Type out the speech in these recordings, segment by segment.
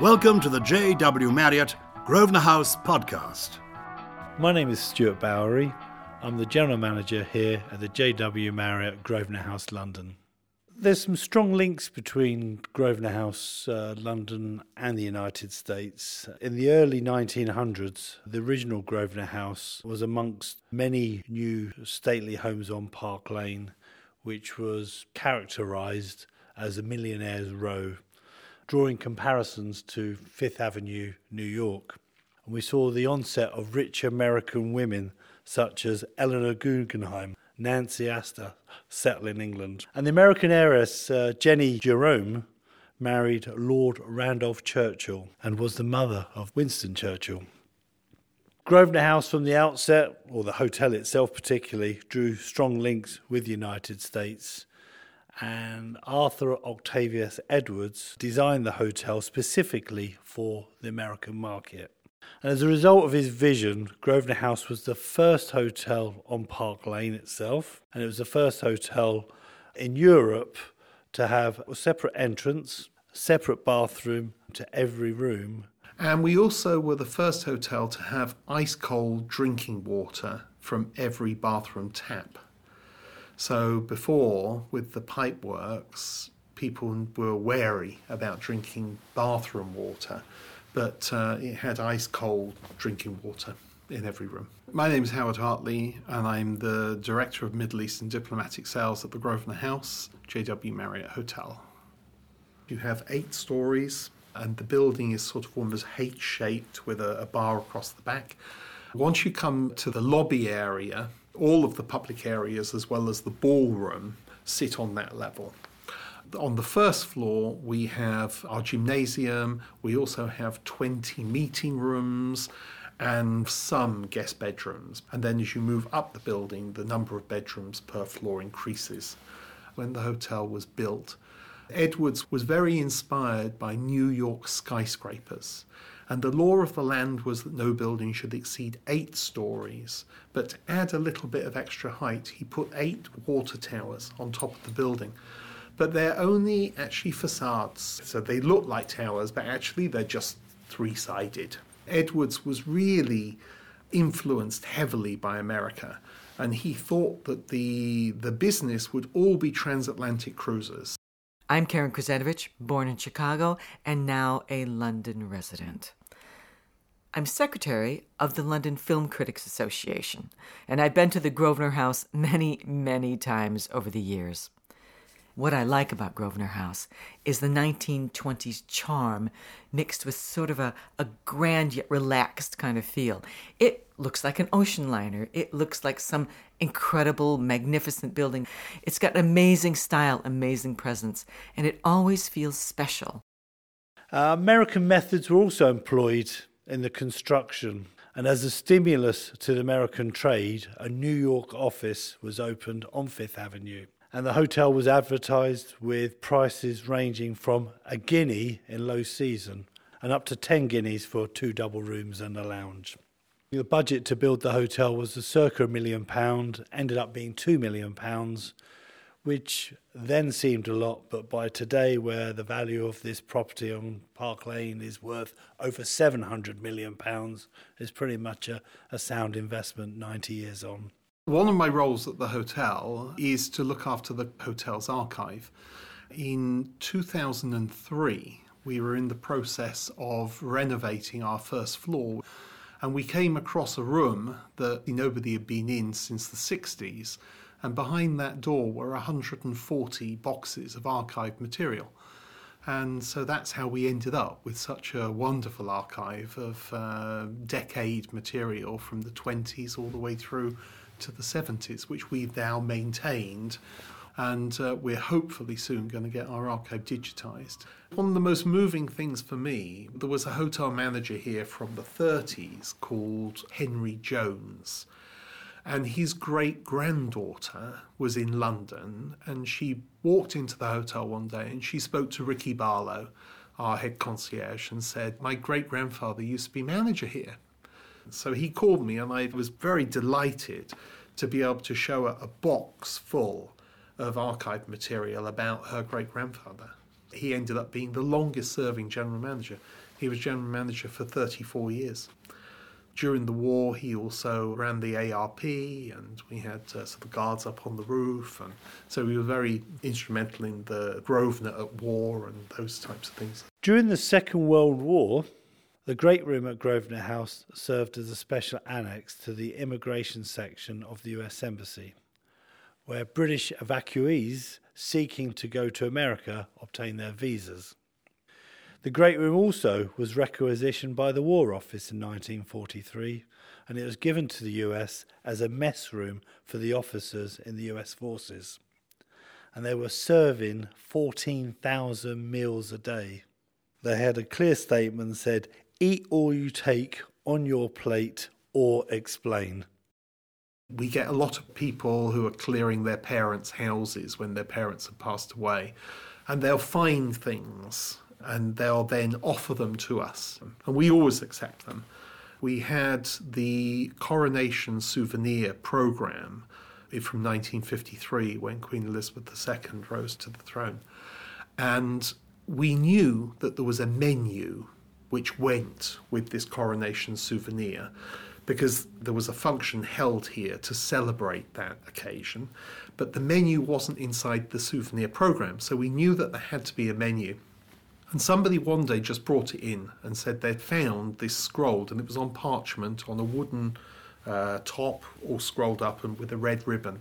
Welcome to the J.W. Marriott Grosvenor House podcast. My name is Stuart Bowery. I'm the general manager here at the JW Marriott Grosvenor House, London. There's some strong links between Grosvenor House, uh, London, and the United States. In the early 1900s, the original Grosvenor House was amongst many new stately homes on Park Lane, which was characterized as a millionaire's row drawing comparisons to Fifth Avenue, New York. And we saw the onset of rich American women such as Eleanor Guggenheim, Nancy Astor settle in England. And the American heiress uh, Jennie Jerome married Lord Randolph Churchill and was the mother of Winston Churchill. Grosvenor House from the outset, or the hotel itself particularly, drew strong links with the United States and Arthur Octavius Edwards designed the hotel specifically for the American market. And as a result of his vision, Grosvenor House was the first hotel on Park Lane itself, and it was the first hotel in Europe to have a separate entrance, separate bathroom to every room. And we also were the first hotel to have ice cold drinking water from every bathroom tap. So before, with the pipe works, people were wary about drinking bathroom water, but uh, it had ice cold drinking water in every room. My name is Howard Hartley, and I'm the Director of Middle Eastern Diplomatic Sales at the Grosvenor House, JW Marriott Hotel. You have eight stories, and the building is sort of almost H shaped with a, a bar across the back. Once you come to the lobby area, all of the public areas as well as the ballroom sit on that level. On the first floor, we have our gymnasium, we also have 20 meeting rooms and some guest bedrooms. And then as you move up the building, the number of bedrooms per floor increases. When the hotel was built, Edwards was very inspired by New York skyscrapers. And the law of the land was that no building should exceed eight stories. But to add a little bit of extra height, he put eight water towers on top of the building. But they're only actually facades. So they look like towers, but actually they're just three sided. Edwards was really influenced heavily by America. And he thought that the, the business would all be transatlantic cruises. I'm Karen Krizanovich, born in Chicago and now a London resident. I'm secretary of the London Film Critics Association, and I've been to the Grosvenor House many, many times over the years. What I like about Grosvenor House is the 1920s charm mixed with sort of a, a grand yet relaxed kind of feel. It looks like an ocean liner. It looks like some incredible, magnificent building. It's got amazing style, amazing presence, and it always feels special. Uh, American methods were also employed in the construction. And as a stimulus to the American trade, a New York office was opened on Fifth Avenue. And the hotel was advertised with prices ranging from a guinea in low season and up to 10 guineas for two double rooms and a lounge. The budget to build the hotel was a circa million pound, ended up being two million pounds, which then seemed a lot, but by today, where the value of this property on Park Lane is worth over £700 million, is pretty much a, a sound investment 90 years on. One of my roles at the hotel is to look after the hotel's archive. In 2003, we were in the process of renovating our first floor, and we came across a room that nobody had been in since the 60s and behind that door were 140 boxes of archived material. And so that's how we ended up with such a wonderful archive of uh, decade material from the 20s all the way through to the 70s, which we've now maintained. And uh, we're hopefully soon going to get our archive digitized. One of the most moving things for me, there was a hotel manager here from the 30s called Henry Jones and his great granddaughter was in London, and she walked into the hotel one day and she spoke to Ricky Barlow, our head concierge, and said, My great grandfather used to be manager here. So he called me, and I was very delighted to be able to show her a box full of archived material about her great grandfather. He ended up being the longest serving general manager He was general manager for 34 years. During the war, he also ran the ARP, and we had uh, sort of guards up on the roof, and so he was very instrumental in the Grosvenor at war and those types of things. During the Second World War, the Great Room at Grosvenor House served as a special annex to the immigration section of the US Embassy, where British evacuees seeking to go to America obtained their visas. The Great Room also was requisitioned by the War Office in 1943 and it was given to the US as a mess room for the officers in the US forces. And they were serving 14,000 meals a day. They had a clear statement that said, Eat all you take on your plate or explain. We get a lot of people who are clearing their parents' houses when their parents have passed away, and they'll find things and they'll then offer them to us. And we always accept them. We had the coronation souvenir program from 1953 when Queen Elizabeth II rose to the throne. And we knew that there was a menu which went with this coronation souvenir because there was a function held here to celebrate that occasion, but the menu wasn't inside the souvenir program, so we knew that there had to be a menu. And somebody one day just brought it in and said they'd found this scrolled, and it was on parchment on a wooden uh, top, all scrolled up and with a red ribbon.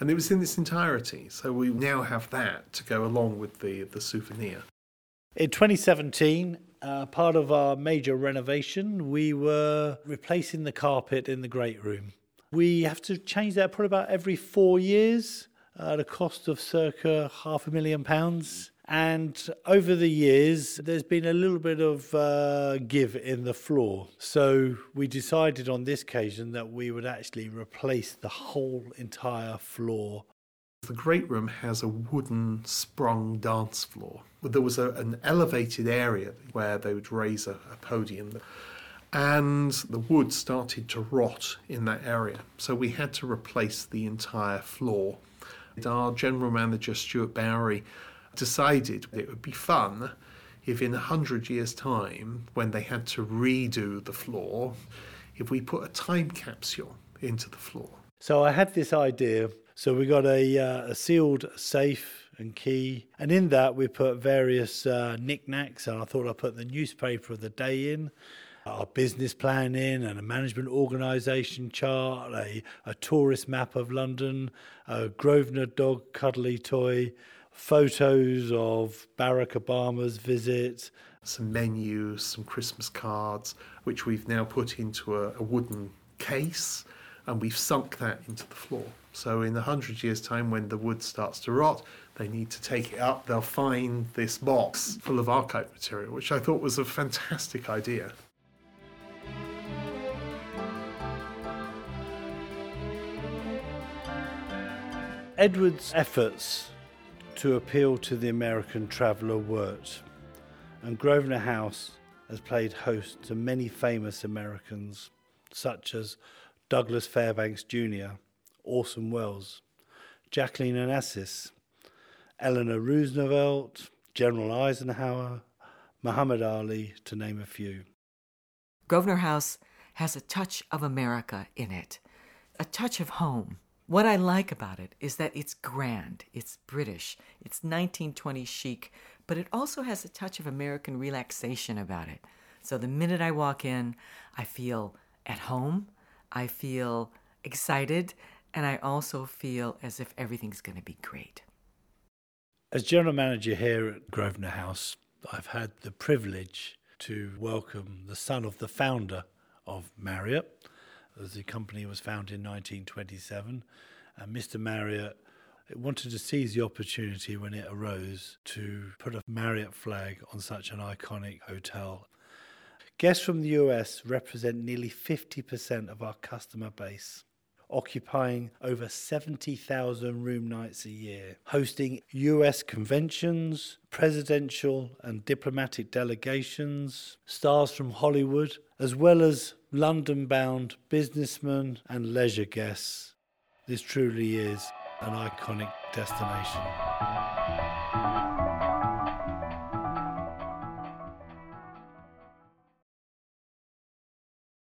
And it was in its entirety. So we now have that to go along with the, the souvenir. In 2017, uh, part of our major renovation, we were replacing the carpet in the great room. We have to change that probably about every four years at a cost of circa half a million pounds. And over the years, there's been a little bit of uh, give in the floor. So we decided on this occasion that we would actually replace the whole entire floor. The Great Room has a wooden sprung dance floor. There was a, an elevated area where they would raise a, a podium and the wood started to rot in that area. So we had to replace the entire floor. Our general manager, Stuart Bowery, decided it would be fun if in a hundred years' time, when they had to redo the floor, if we put a time capsule into the floor. So I had this idea. So we got a, uh, a sealed safe and key, and in that we put various uh, knickknacks. And I thought I'd put the newspaper of the day in, our business plan in, and a management organisation chart, a, a tourist map of London, a Grosvenor dog cuddly toy photos of Barack Obama's visit, some menus, some Christmas cards, which we've now put into a, a wooden case and we've sunk that into the floor. So, in a hundred years' time, when the wood starts to rot, they need to take it up. They'll find this box full of archive material, which I thought was a fantastic idea. Edward's efforts to appeal to the American traveller worked, and Grosvenor House has played host to many famous Americans, such as Douglas Fairbanks Jr., Orson Welles, Jacqueline Onassis, Eleanor Roosevelt, General Eisenhower, Muhammad Ali, to name a few. Grosvenor House has a touch of America in it, a touch of home. What I like about it is that it's grand, it's British, it's 1920s chic, but it also has a touch of American relaxation about it. So the minute I walk in, I feel at home, I feel excited, and I also feel as if everything's going to be great. As general manager here at Grosvenor House, I've had the privilege to welcome the son of the founder of Marriott as the company was founded in 1927. And Mr. Marriott wanted to seize the opportunity when it arose to put a Marriott flag on such an iconic hotel. Guests from the US represent nearly 50% of our customer base, occupying over 70,000 room nights a year, hosting US conventions, presidential and diplomatic delegations, stars from Hollywood, as well as London bound businessmen and leisure guests. This truly is an iconic destination.